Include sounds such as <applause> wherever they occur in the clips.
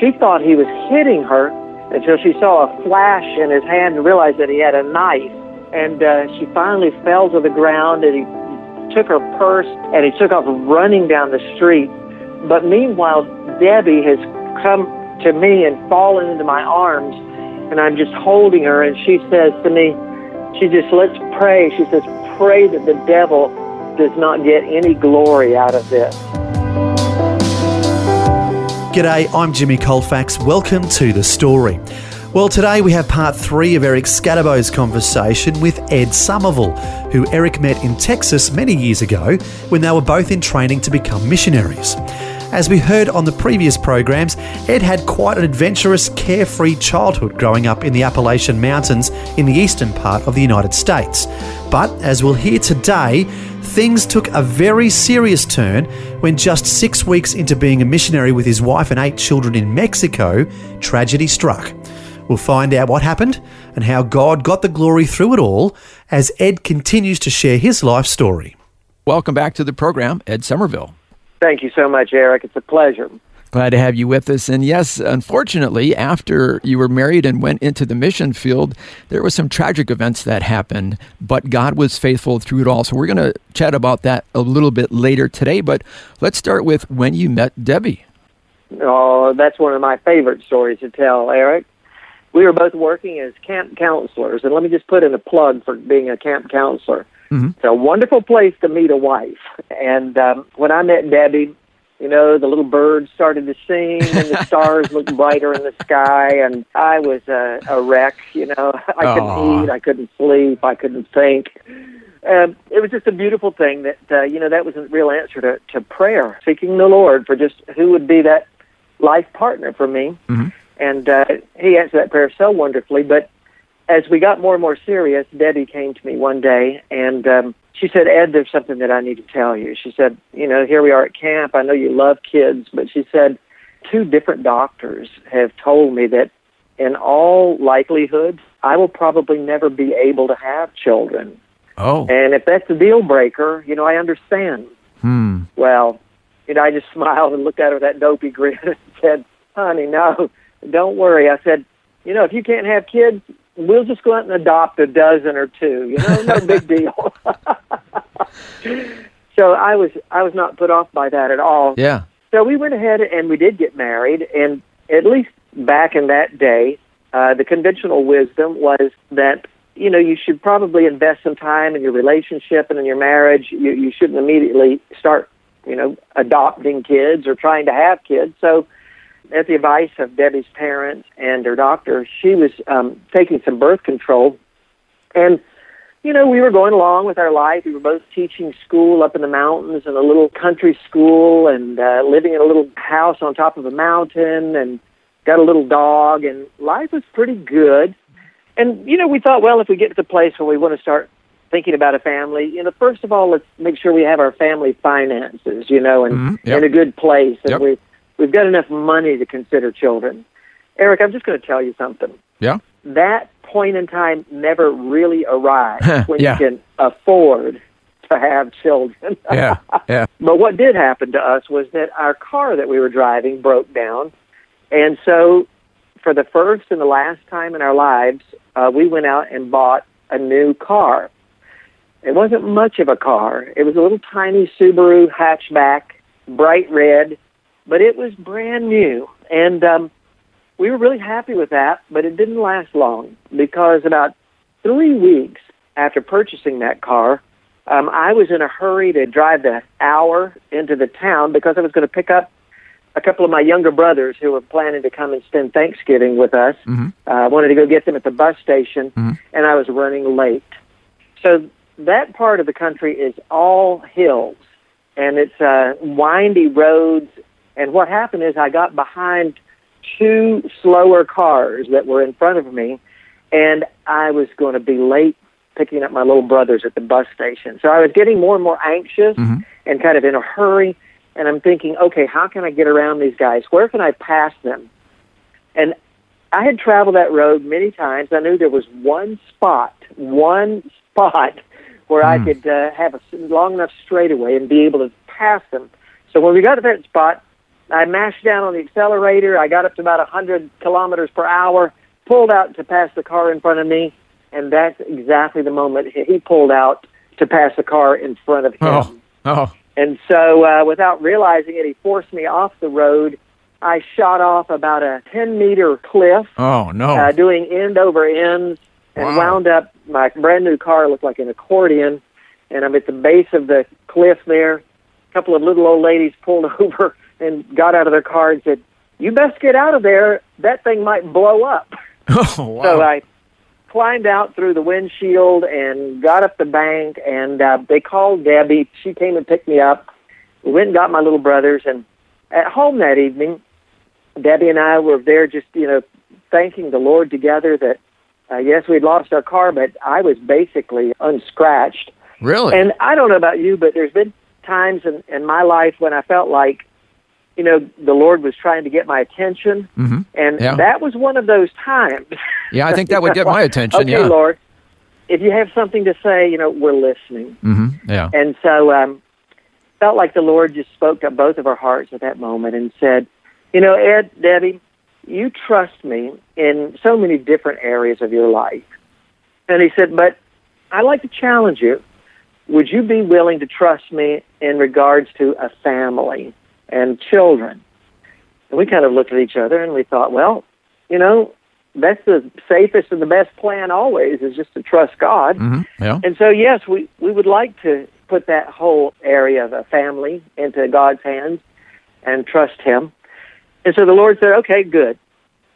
she thought he was hitting her until she saw a flash in his hand and realized that he had a knife. And uh, she finally fell to the ground and he took her purse and he took off running down the street. But meanwhile, Debbie has come to me and fallen into my arms and I'm just holding her and she says to me, she just, let's pray. She says, pray that the devil does not get any glory out of this. G'day, I'm Jimmy Colfax. Welcome to The Story. Well, today we have part three of Eric Skattebo's conversation with Ed Somerville, who Eric met in Texas many years ago when they were both in training to become missionaries. As we heard on the previous programs, Ed had quite an adventurous, carefree childhood growing up in the Appalachian Mountains in the eastern part of the United States. But as we'll hear today, things took a very serious turn when just six weeks into being a missionary with his wife and eight children in Mexico, tragedy struck. We'll find out what happened and how God got the glory through it all as Ed continues to share his life story. Welcome back to the program, Ed Somerville. Thank you so much, Eric. It's a pleasure. Glad to have you with us. And yes, unfortunately, after you were married and went into the mission field, there were some tragic events that happened, but God was faithful through it all. So we're going to chat about that a little bit later today. But let's start with when you met Debbie. Oh, that's one of my favorite stories to tell, Eric. We were both working as camp counselors, and let me just put in a plug for being a camp counselor. Mm-hmm. It's a wonderful place to meet a wife. And um, when I met Debbie, you know, the little birds started to sing and the <laughs> stars looked brighter in the sky. And I was a, a wreck, you know. <laughs> I couldn't Aww. eat, I couldn't sleep, I couldn't think. Um, it was just a beautiful thing that, uh, you know, that was a real answer to, to prayer, seeking the Lord for just who would be that life partner for me. Mm-hmm. And uh, he answered that prayer so wonderfully. But as we got more and more serious, Debbie came to me one day and um, she said, Ed, there's something that I need to tell you. She said, you know, here we are at camp. I know you love kids, but she said, two different doctors have told me that in all likelihood, I will probably never be able to have children. Oh. And if that's a deal breaker, you know, I understand. Hmm. Well, you know, I just <laughs> smiled and looked at her with that dopey grin and said, honey, no, don't worry. I said, you know, if you can't have kids, we'll just go out and adopt a dozen or two. You know, no big <laughs> deal. <laughs> so I was I was not put off by that at all. Yeah. So we went ahead and we did get married, and at least back in that day, uh, the conventional wisdom was that you know you should probably invest some time in your relationship and in your marriage. You you shouldn't immediately start you know adopting kids or trying to have kids. So at the advice of Debbie's parents and her doctor, she was um, taking some birth control. And, you know, we were going along with our life. We were both teaching school up in the mountains in a little country school and uh, living in a little house on top of a mountain and got a little dog. And life was pretty good. And, you know, we thought, well, if we get to the place where we want to start thinking about a family, you know, first of all, let's make sure we have our family finances, you know, and mm-hmm. yep. in a good place. And yep. we We've got enough money to consider children. Eric, I'm just going to tell you something. Yeah. That point in time never really arrived <laughs> when yeah. you can afford to have children. yeah. Yeah. <laughs> But what did happen to us was that our car that we were driving broke down. And so for the first and the last time in our lives, uh, we went out and bought a new car. It wasn't much of a car. It was a little tiny Subaru hatchback, bright red, but it was brand new. And um, we were really happy with that, but it didn't last long because about three weeks after purchasing that car, um, I was in a hurry to drive the hour into the town because I was going to pick up a couple of my younger brothers who were planning to come and spend Thanksgiving with us. Mm-hmm. Uh, I wanted to go get them at the bus station, mm-hmm. and I was running late. So that part of the country is all hills, and it's uh, windy roads and what happened is I got behind two slower cars that were in front of me, and I was going to be late picking up my little brothers at the bus station. So I was getting more and more anxious and kind of in a hurry. And I'm thinking, okay, how can I get around these guys? Where can I pass them? And I had traveled that road many times. I knew there was one spot, one spot where I could uh, have a long enough straightaway and be able to pass them. So when we got to that spot, I mashed down on the accelerator. I got up to about a 100 kilometers per hour, pulled out to pass the car in front of me, and that's exactly the moment he he pulled out to pass the car in front of him. Oh, oh, And so, uh, without realizing it, he forced me off the road. I shot off about a 10 meter cliff, oh no. uh, doing end over ends, and Wow. wound up. My brand new car looked like an accordion, and I'm at the base of the cliff there. A couple of little old ladies pulled <laughs> over and got out of their car and said, You best get out of there. That thing might blow up. <laughs> oh, wow. So I climbed out through the windshield and got up the bank, and uh, they called Debbie. She came and picked me up. We went and got my little brothers, and at home that evening, Debbie and I were there just, you know, thanking the Lord together that, uh, yes, we'd lost our car, but I was basically unscratched. really? And I don't know about you, but there's been times in, in my life when I felt like, you know, the Lord was trying to get my attention, hmm and Yeah. that was one of those times. Yeah, I think that would get my <laughs> attention. okay, yeah. Lord, if you have something to say, you know, we're listening. hmm Yeah. And so, um, felt like the Lord just spoke to both of our hearts at that moment and said, you know, Ed, Debbie, you trust me in so many different areas of your life. And he said, but I'd like to challenge you. Would you be willing to trust me in regards to a family and children? And we kind of looked at each other and we thought, well, you know, that's the safest and the best plan always is just to trust God. hmm Yeah. And so, yes, we, we would like to put that whole area of a family into God's hands and trust Him. And so the Lord said, okay, good.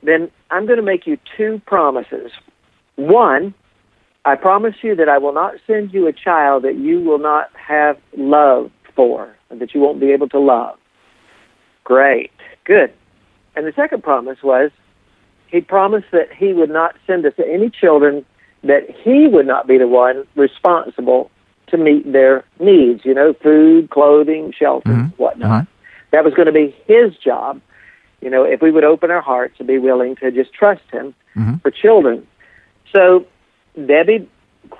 Then I'm going to make you two promises. One, I promise you that I will not send you a child that you will not have love for, that you won't be able to love. Great. Good. And the second promise was he promised that he would not send us any children that he would not be the one responsible to meet their needs, you know, food, clothing, shelter, Mhm. whatnot. Uh-huh. That was going to be his job, you know, if we would open our hearts and be willing to just trust him Mhm. for children. So Debbie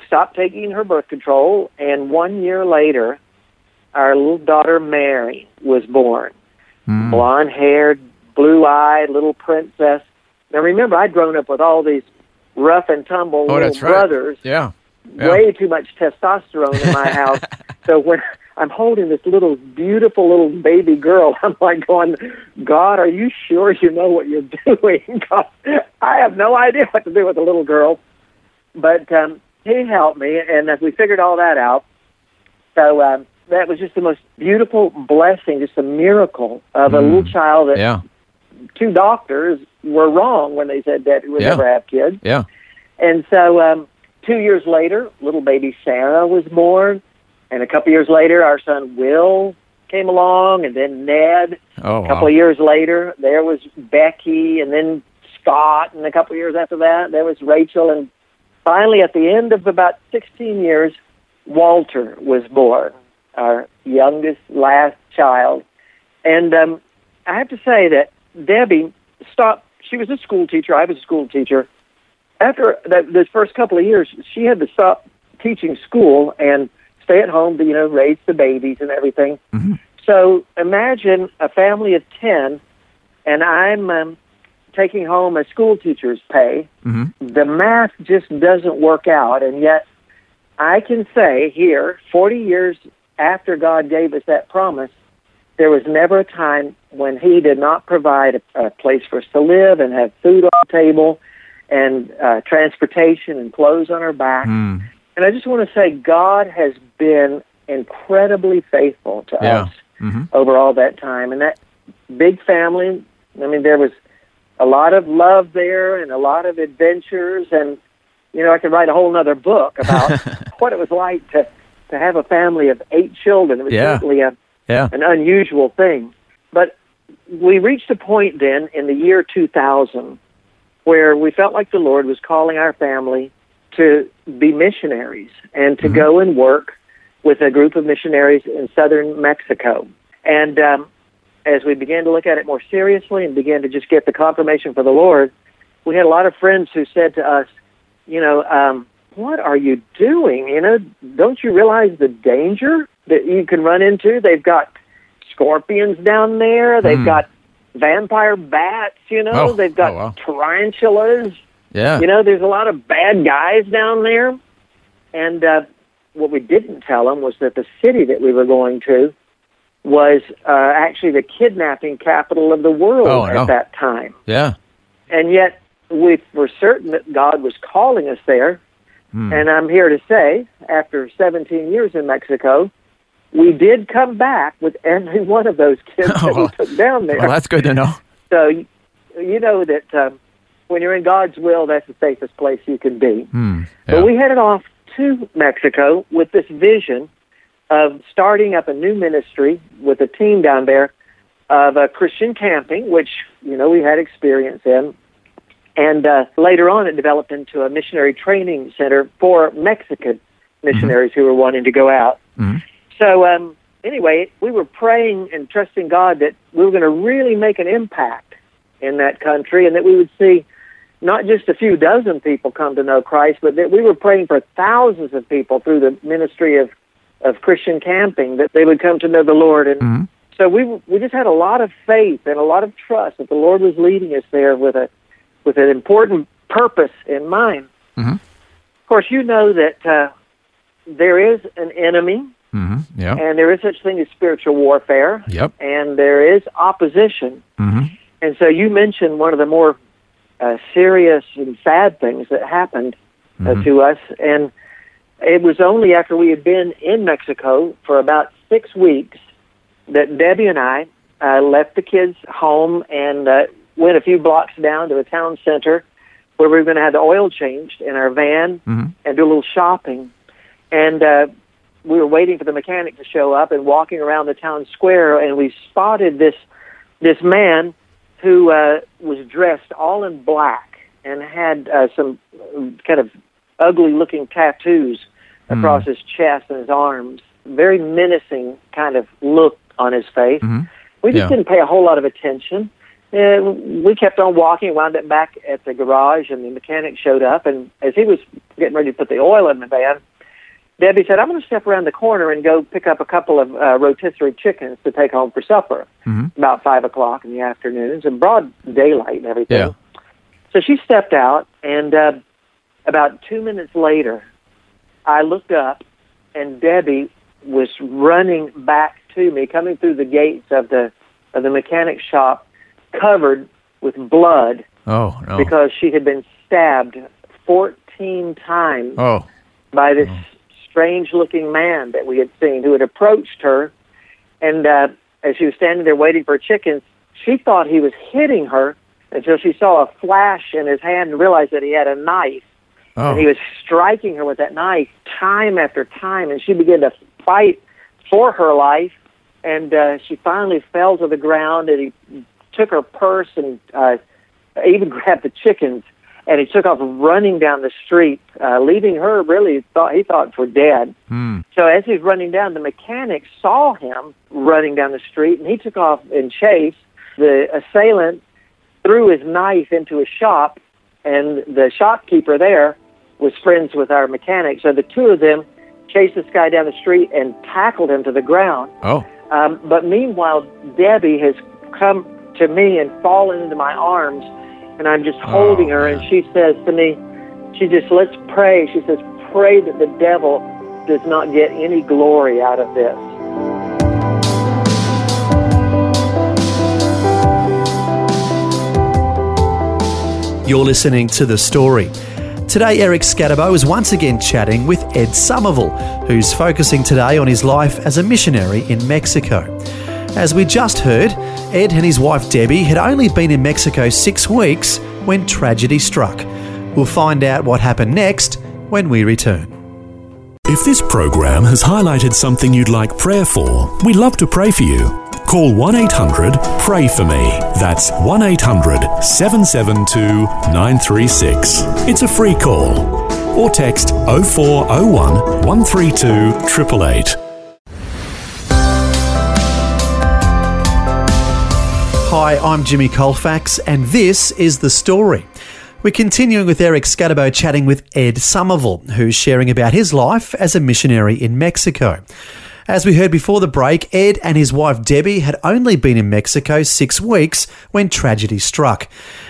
stopped taking her birth control, and one year later, our little daughter Mary was born Mm. blonde haired, blue eyed little princess. Now remember, I'd grown up with all these rough and tumble Oh, little that's right. brothers, Yeah. Yeah. way too much testosterone in my <laughs> house. so when I'm holding this little beautiful little baby girl, <laughs> I'm like going, God, are you sure you know what you're <laughs> doing? God, I have no idea what to do with a little girl. But um, he helped me, and as we figured all that out, so um, that was just the most beautiful blessing, just a miracle of a little child that Mm. Yeah. two doctors were wrong when they said that we would Yeah. never have kids. Yeah. And so um, two years later, little baby Sarah was born. And a couple years later, our son Will came along, and then Ned. Oh, A couple wow. of years later, there was Becky, and then Scott. And a couple of years after that, there was Rachel. And finally, at the end of about 16 years, Walter was born, our youngest, last child. And um, I have to say that Debbie stopped. She was a school teacher. I was a school teacher. After that, those first couple of years, she had to stop teaching school and stay at home to, you know, raise the babies and everything. So imagine a family of 10, and I'm um, taking home a school teacher's pay. Mhm. The math just doesn't work out. And yet, I can say here, 40 years after God gave us that promise, there was never a time when He did not provide a, a place for us to live and have food on the table and uh, transportation and clothes on our back. Mm. And I just want to say, God has been incredibly faithful to Yeah. us hmm over all that time. And that big family, I mean, there was a lot of love there and a lot of adventures. And, you know, I could write a whole other book about <laughs> what it was like to, to have a family of eight children. It was Yeah. certainly a, Yeah. an unusual thing. But we reached a point then in the year 2000 where we felt like the Lord was calling our family to be missionaries and to go and work with a group of missionaries in southern Mexico. And um, as we began to look at it more seriously and began to just get the confirmation for the Lord, we had a lot of friends who said to us, you know, um, what are you doing? You know, don't you realize the danger that you can run into? They've got scorpions down there. They've Hmm. got vampire bats. You know, Oh, they've got oh, wow. tarantulas. Yeah. You know, there's a lot of bad guys down there. And uh, what we didn't tell them was that the city that we were going to was uh, actually the kidnapping capital of the world Oh, at no. that time. yeah. And yet we were certain that God was calling us there. Hmm. And I'm here to say, after 17 years in Mexico, we did come back with every one of those kids <laughs> that we took down there. Well, that's good to know. So you know that um, when you're in God's will, that's the safest place you can be. Hmm. But we headed off to Mexico with this vision of starting up a new ministry with a team down there of uh, Christian camping, which you know we had experience in. And uh, later on, it developed into a missionary training center for Mexican missionaries who were wanting to go out. Mhm. So um, anyway, we were praying and trusting God that we were going to really make an impact in that country, and that we would see not just a few dozen people come to know Christ, but that we were praying for thousands of people through the ministry of of Christian camping that they would come to know the Lord. And Mhm. so we we just had a lot of faith and a lot of trust that the Lord was leading us there with a with an important purpose in mind. Mhm. Of course, you know that uh, there is an enemy, Mhm. Yeah. and there is such thing as spiritual warfare, Yep. and there is opposition. Mhm. And so you mentioned one of the more uh, serious and sad things that happened uh, Mhm. to us, and it was only after we had been in Mexico for about six weeks that Debbie and I uh, left the kids home and uh, went a few blocks down to a town center where we were going to have the oil changed in our van Mhm. and do a little shopping. And uh, we were waiting for the mechanic to show up and walking around the town square, and we spotted this this man who uh, was dressed all in black and had uh, some kind of ugly looking tattoos across his chest and his arms. Very menacing kind of look on his face. Mhm. We just Yeah. didn't pay a whole lot of attention. And we kept on walking, wound up back at the garage, and the mechanic showed up. And as he was getting ready to put the oil in the van, Debbie said, I'm going to step around the corner and go pick up a couple of uh, rotisserie chickens to take home for supper Mhm. about 5 o'clock in the afternoon. It's in broad daylight and everything. Yeah. So she stepped out, and uh, about two minutes later, I looked up, and Debbie was running back to me, coming through the gates of the of the mechanic shop, covered with blood Oh no. because she had been stabbed 14 times oh. by this strange-looking man that we had seen who had approached her, and uh, as she was standing there waiting for chickens, she thought he was hitting her until she saw a flash in his hand and realized that he had a knife. Oh. And he was striking her with that knife time after time, and she began to fight for her life. And uh, she finally fell to the ground, and he took her purse and uh, even <laughs> grabbed the chickens, and he took off running down the street, uh, leaving her really thought he thought for dead. Hmm. So as he was running down, the mechanic saw him running down the street, and he took off in chase. The assailant threw his knife into a shop, and the shopkeeper there was friends with our mechanic. So the two of them chased this guy down the street and tackled him to the ground. Oh. Um, but meanwhile, Debbie has come to me and fallen into my arms, and I'm just oh, holding her, and she says to me, she just, let's pray. She says, pray that the devil does not get any glory out of this. You're listening to The Story. Today, Eric Skattebo is once again chatting with Ed Somerville, who's focusing today on his life as a missionary in Mexico. As we just heard, Ed and his wife Debbie had only been in Mexico six weeks when tragedy struck. We'll find out what happened next when we return. If this program has highlighted something you'd like prayer for, we'd love to pray for you. Call 1 800 Pray For Me. That's 1 800 772 936. It's a free call. Or text 0401 132 888. Hi, I'm Jimmy Colfax, and this is The Story. We're continuing with Eric Skattebo chatting with Ed Somerville, who's sharing about his life as a missionary in Mexico. As we heard before the break, Ed and his wife Debbie had only been in Mexico six weeks when tragedy struck.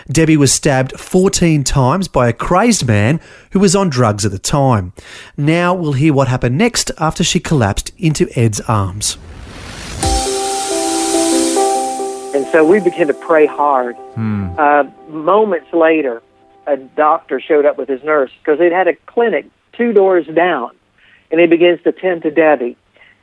Debbie was stabbed 14 times by a crazed man who was on drugs at the time. Now we'll hear what happened next after she collapsed into Ed's arms. So we began to pray hard. Uh, moments later, a doctor showed up with his nurse because they'd had a clinic two doors down, and he begins to tend to Debbie.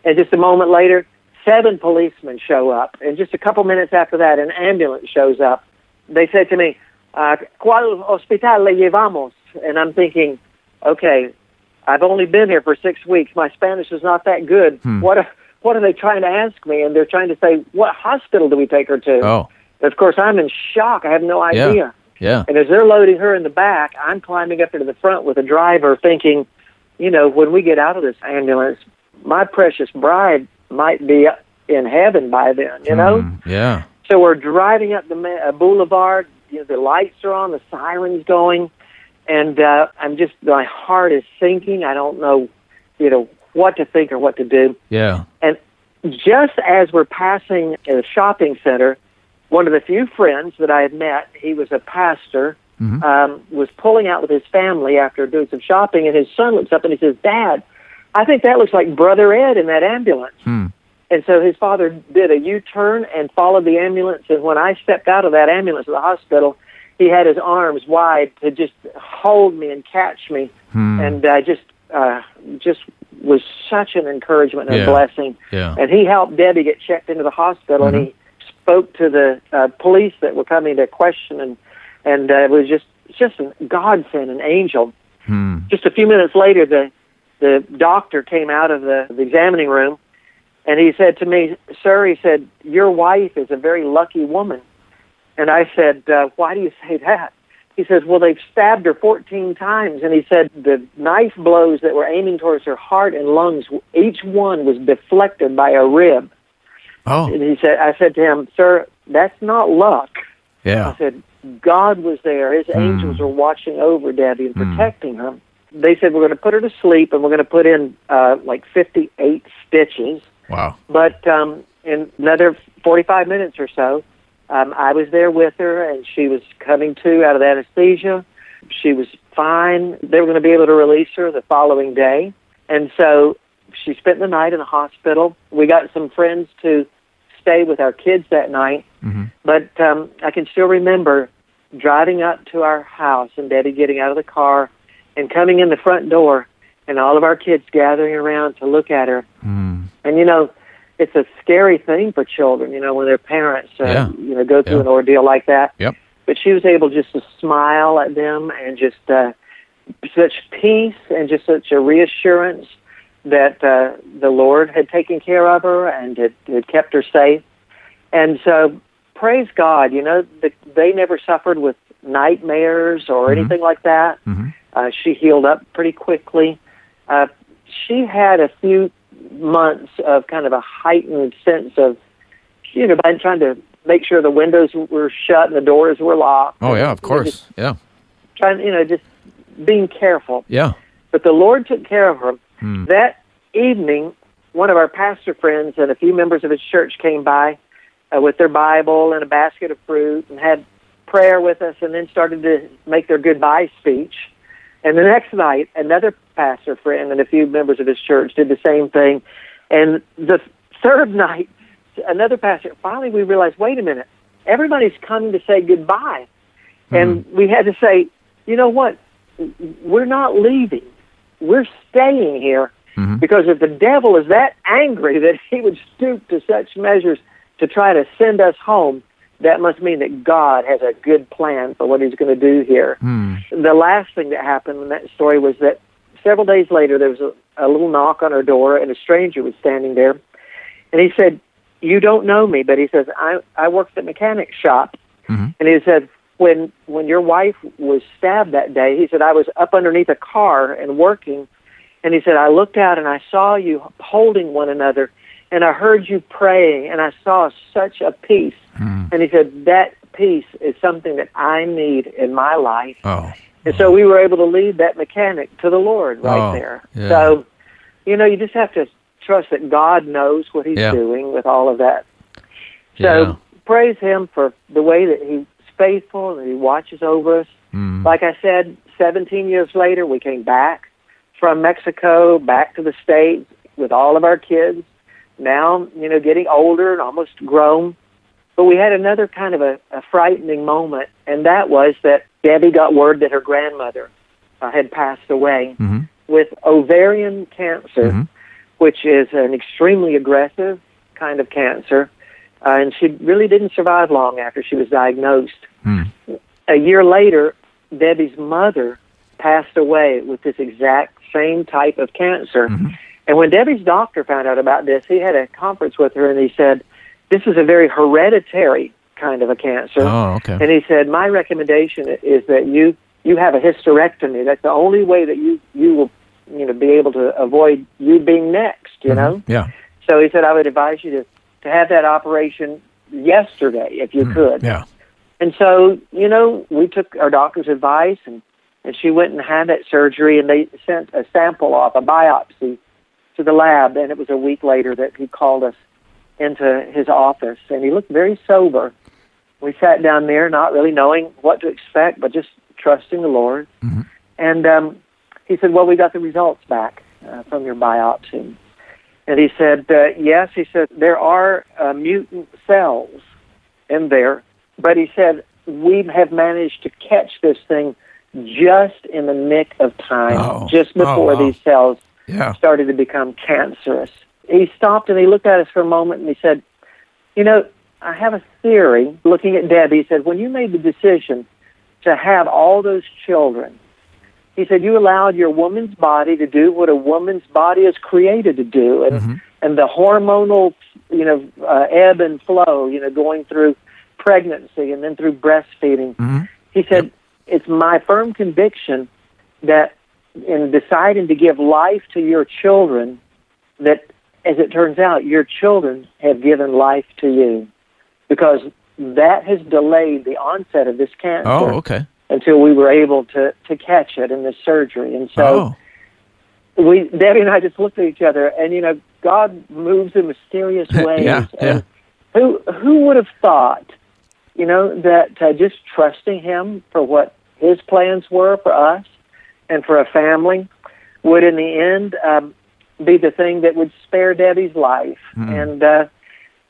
And just a moment later, seven policemen show up, and just a couple minutes after that, an ambulance shows up. They said to me, uh, "Cuál hospital le llevamos?" And I'm thinking, okay, I've only been here for six weeks. My Spanish is not that good. What are, what are they trying to ask me? And they're trying to say, what hospital do we take her to? Oh, And of course, I'm in shock. I have no idea. yeah. yeah. And as they're loading her in the back, I'm climbing up into the front with the driver, thinking, you know, when we get out of this ambulance, my precious bride might be in heaven by then, you know? Mm, yeah. So we're driving up the uh, boulevard. You know, the lights are on, the sirens going, and uh, I'm just my heart is sinking. I don't know, you know, what to think or what to do. Yeah. Just as we're passing a shopping center, one of the few friends that I had met, he was a pastor, um, was pulling out with his family after doing some shopping, and his son looks up and he says, "Dad, I think that looks like Brother Ed in that ambulance." Hmm. And so his father did a U-turn and followed the ambulance. And when I stepped out of that ambulance at the hospital, he had his arms wide to just hold me and catch me, and uh, just uh, just was such an encouragement and Yeah. a blessing. Yeah. And he helped Debbie get checked into the hospital, and he spoke to the uh, police that were coming to question, and and uh, it was just just a godsend, an angel. Hmm. Just a few minutes later, the the doctor came out of the, the examining room, and he said to me, "Sir," he said, "your wife is a very lucky woman." And I said, uh, "Why do you say that?" He says, "Well, they've stabbed her 14 times," and he said the knife blows that were aiming towards her heart and lungs, each one was deflected by a rib. Oh, And he said, "I said to him, sir, that's not luck." yeah. I said, God was there. His Hmm. angels were watching over Debbie and protecting her. They said, we're going to put her to sleep and we're going to put in uh, like 58 stitches. Wow. But um, in another 45 minutes or so, um, I was there with her and she was coming to out of anesthesia. She was fine. They were going to be able to release her the following day. And so she spent the night in the hospital. We got some friends to stay with our kids that night. But um, I can still remember driving up to our house and Debbie getting out of the car and coming in the front door and all of our kids gathering around to look at her. Mm. And you know, it's a scary thing for children, you know, when their parents, uh, Yeah. you know, go through Yeah. an ordeal like that. Yep. But she was able just to smile at them and just uh, such peace and just such a reassurance that uh, the Lord had taken care of her and had, had kept her safe. And so, praise God, you know, the, they never suffered with nightmares or anything like that. Mhm. Uh, she healed up pretty quickly. Uh, she had a few months of kind of a heightened sense of, you know, by trying to make sure the windows were shut and the doors were locked. Oh, yeah, of course. Yeah. trying, you know, just being careful Yeah. but the Lord took care of her. Hmm. That evening, one of our pastor friends and a few members of his church came by uh, with their Bible and a basket of fruit and had prayer with us and then started to make their goodbye speech. And the next night, another pastor friend and a few members of his church did the same thing. And the third night, another pastor, finally we realized, wait a minute, everybody's coming to say goodbye. Hmm. And we had to say, you know what? We're not leaving. We're staying here mm-hmm. because if the devil is that angry that he would stoop to such measures to try to send us home, that must mean that God has a good plan for what he's going to do here. The last thing that happened in that story was that several days later there was a, a little knock on our door and a stranger was standing there. And he said, you don't know me, but he says, I, I worked at a mechanic shop. Mm-hmm. And he said, when, when your wife was stabbed that day, he said, I was up underneath a car and working. And he said, I looked out and I saw you holding one another and I heard you praying and I saw such a peace. Mm. And he said, that peace is something that I need in my life. Oh. And so we were able to lead that mechanic to the Lord right Oh, there. yeah. So, you know, you just have to trust that God knows what He's Yeah. doing with all of that. So Yeah. praise Him for the way that He's faithful and He watches over us. Mm. Like I said, 17 years later, we came back from Mexico back to the States with all of our kids. Now, you know, getting older and almost grown. But we had another kind of a, a frightening moment, and that was that Debbie got word that her grandmother uh, had passed away Mhm. with ovarian cancer, Mhm. which is an extremely aggressive kind of cancer. Uh, and she really didn't survive long after she was diagnosed. Mm. A year later, Debbie's mother passed away with this exact same type of cancer. And when Debbie's doctor found out about this, he had a conference with her and he said, This is a very hereditary kind of a cancer. Oh, okay. And he said, My recommendation is that you you have a hysterectomy. That's the only way that you you will you know be able to avoid you being next, you mm-hmm. know? Yeah. So he said I would advise you to to have that operation yesterday if you mm, could. Yeah. And so, you know, we took our doctor's advice and, and she went and had that surgery and they sent a sample off, a biopsy to the lab and it was a week later that he called us into his office and he looked very sober. We sat down there not really knowing what to expect but just trusting the Lord. And um he said, "Well, we got the results back uh, from your biopsy." And he said, uh, "Yes." He said, "There are uh, mutant cells in there, but he said we have managed to catch this thing just in the nick of time, Oh. just Oh, before wow. these cells Yeah. started to become cancerous." He stopped and he looked at us for a moment and he said, "You know, I have a theory." Looking at Debbie, he said, "When you made the decision to have all those children." He said, "You allowed your woman's body to do what a woman's body is created to do, and and the hormonal, you know, uh, ebb and flow, you know, going through pregnancy and then through breastfeeding." He said, "It's my firm conviction that in deciding to give life to your children, that as it turns out, your children have given life to you, because that has delayed the onset of this cancer." Oh, okay. until we were able to to catch it in the surgery. And so oh. we Debbie and I just looked at each other, and you know, God moves in mysterious <laughs> ways. Yeah, and who who would have thought, you know, that uh, just trusting Him for what His plans were for us and for a family would, in the end, um, be the thing that would spare Debbie's life. And uh,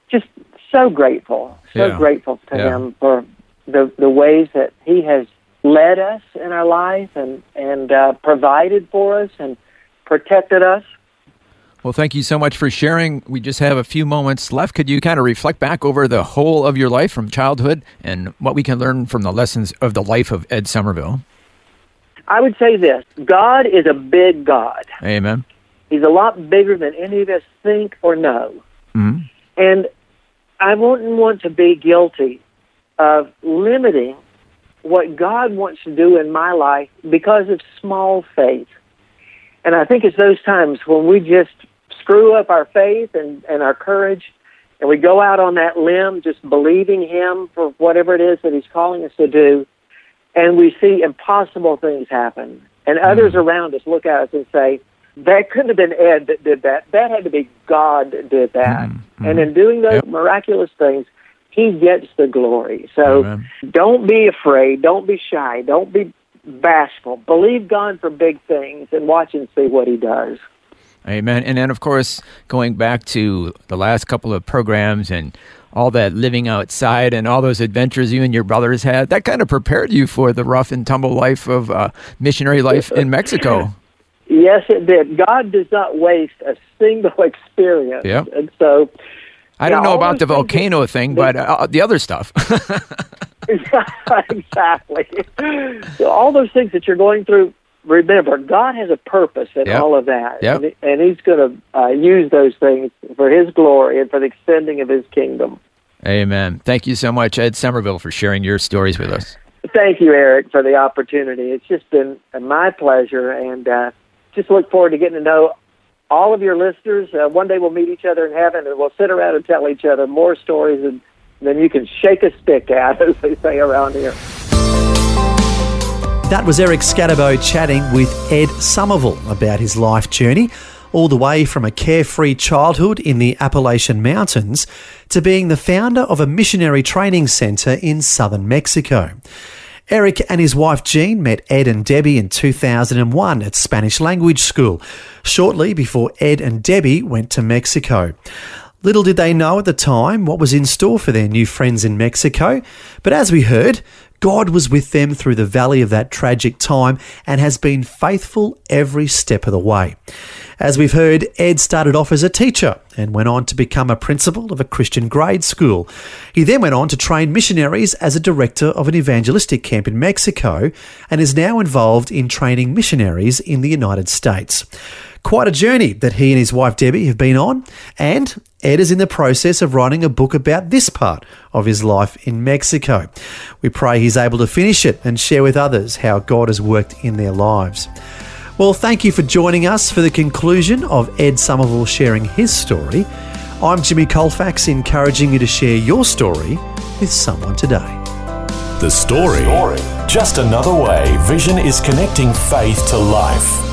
just so grateful, so Yeah. grateful to Yeah. Him for the the ways that He has led us in our life and and uh, provided for us and protected us. Well, thank you so much for sharing. We just have a few moments left. Could you kind of reflect back over the whole of your life from childhood and what we can learn from the lessons of the life of Ed Somerville? I would say this: God is a big God. Amen. He's a lot bigger than any of us think or know. Mhm. And I wouldn't want to be guilty of limiting what God wants to do in my life because of small faith. And I think it's those times when we just screw up our faith and, and our courage and we go out on that limb just believing Him for whatever it is that He's calling us to do, and we see impossible things happen. And hmm. others around us look at us and say, that couldn't have been Ed that did that. That had to be God that did that. Hmm. Hmm. And in doing those Yep. miraculous things, He gets the glory. So Amen. don't be afraid. Don't be shy. Don't be bashful. Believe God for big things and watch and see what He does. Amen. And then, of course, going back to the last couple of programs and all that living outside and all those adventures you and your brothers had, that kind of prepared you for the rough and tumble life of uh, missionary life in Mexico. Yes, it did. God does not waste a single <laughs> experience. Yep. And so, I don't know about the things that- volcano thing, but uh, the other stuff. <laughs> <laughs> exactly. So all those things that you're going through remember, God has a purpose in Yep. all of that, Yep. and, and He's going to uh, use those things for His glory and for the extending of His kingdom. Amen. Thank you so much, Ed Somerville, for sharing your stories with us. Thank you, Eric, for the opportunity. It's just been my pleasure, and uh, just look forward to getting to know all of your listeners. Uh, one day we'll meet each other in heaven, and we'll sit around and tell each other more stories than, than you can shake a stick at, <laughs> as they say around here. That was Eric Skattebo chatting with Ed Somerville about his life journey, all the way from a carefree childhood in the Appalachian Mountains to being the founder of a missionary training centre in southern Mexico. Eric and his wife Jean met Ed and Debbie in 2001 at Spanish language school, shortly before Ed and Debbie went to Mexico. Little did they know at the time what was in store for their new friends in Mexico, but as we heard, God was with them through the valley of that tragic time and has been faithful every step of the way. As we've heard, Ed started off as a teacher and went on to become a principal of a Christian grade school. He then went on to train missionaries as a director of an evangelistic camp in Mexico and is now involved in training missionaries in the United States. Quite a journey that he and his wife Debbie have been on, and Ed is in the process of writing a book about this part of his life in Mexico. We pray he's able to finish it and share with others how God has worked in their lives. Well, thank you for joining us for the conclusion of Ed Somerville sharing his story. I'm Jimmy Colfax, encouraging you to share your story with someone today. The story. Just another way Vision is connecting faith to life.